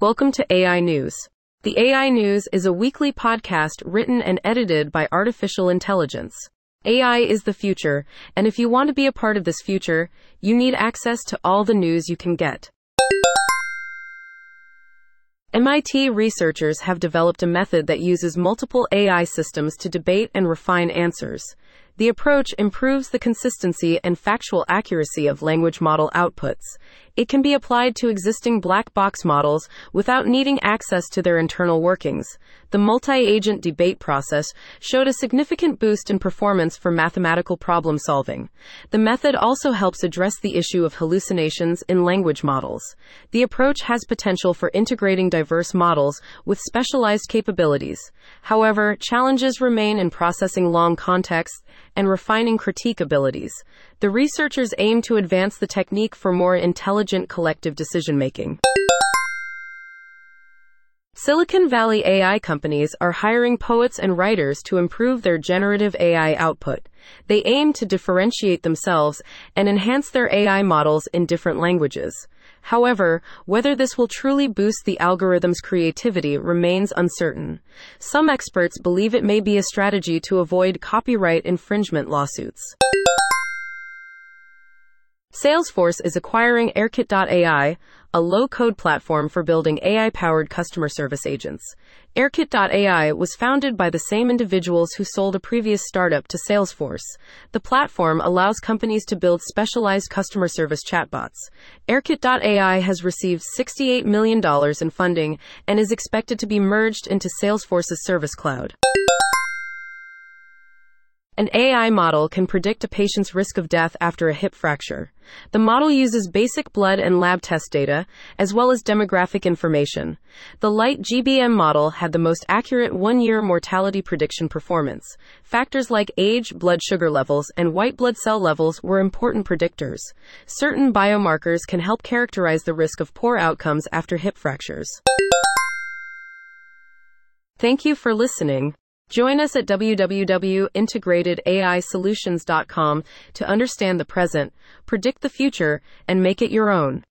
Welcome to AI News. The AI News is a weekly podcast written and edited by artificial intelligence. AI is the future, and if you want to be a part of this future, you need access to all the news you can get. MIT researchers have developed a method that uses multiple AI systems to debate and refine answers. The approach improves the consistency and factual accuracy of language model outputs. It can be applied to existing black box models without needing access to their internal workings. The multi agent debate process showed a significant boost in performance for mathematical problem solving. The method also helps address the issue of hallucinations in language models. The approach has potential for integrating diverse models with specialized capabilities. However, challenges remain in processing long contexts and refining critique abilities. The researchers aim to advance the technique for more intelligent collective decision making. Silicon Valley AI companies are hiring poets and writers to improve their generative AI output. They aim to differentiate themselves and enhance their AI models in different languages. However, whether this will truly boost the algorithm's creativity remains uncertain. Some experts believe it may be a strategy to avoid copyright infringement lawsuits. Salesforce is acquiring AirKit.ai, a low code platform for building AI powered customer service agents. AirKit.ai was founded by the same individuals who sold a previous startup to Salesforce. The platform allows companies to build specialized customer service chatbots. AirKit.ai has received $68 million in funding and is expected to be merged into Salesforce's Service Cloud. An AI model can predict a patient's risk of death after a hip fracture. The model uses basic blood and lab test data, as well as demographic information. The Light GBM model had the most accurate one year mortality prediction performance. Factors like age, blood sugar levels, and white blood cell levels were important predictors. Certain biomarkers can help characterize the risk of poor outcomes after hip fractures. Thank you for listening. Join us at www.integratedAIsolutions.com to understand the present, predict the future, and make it your own.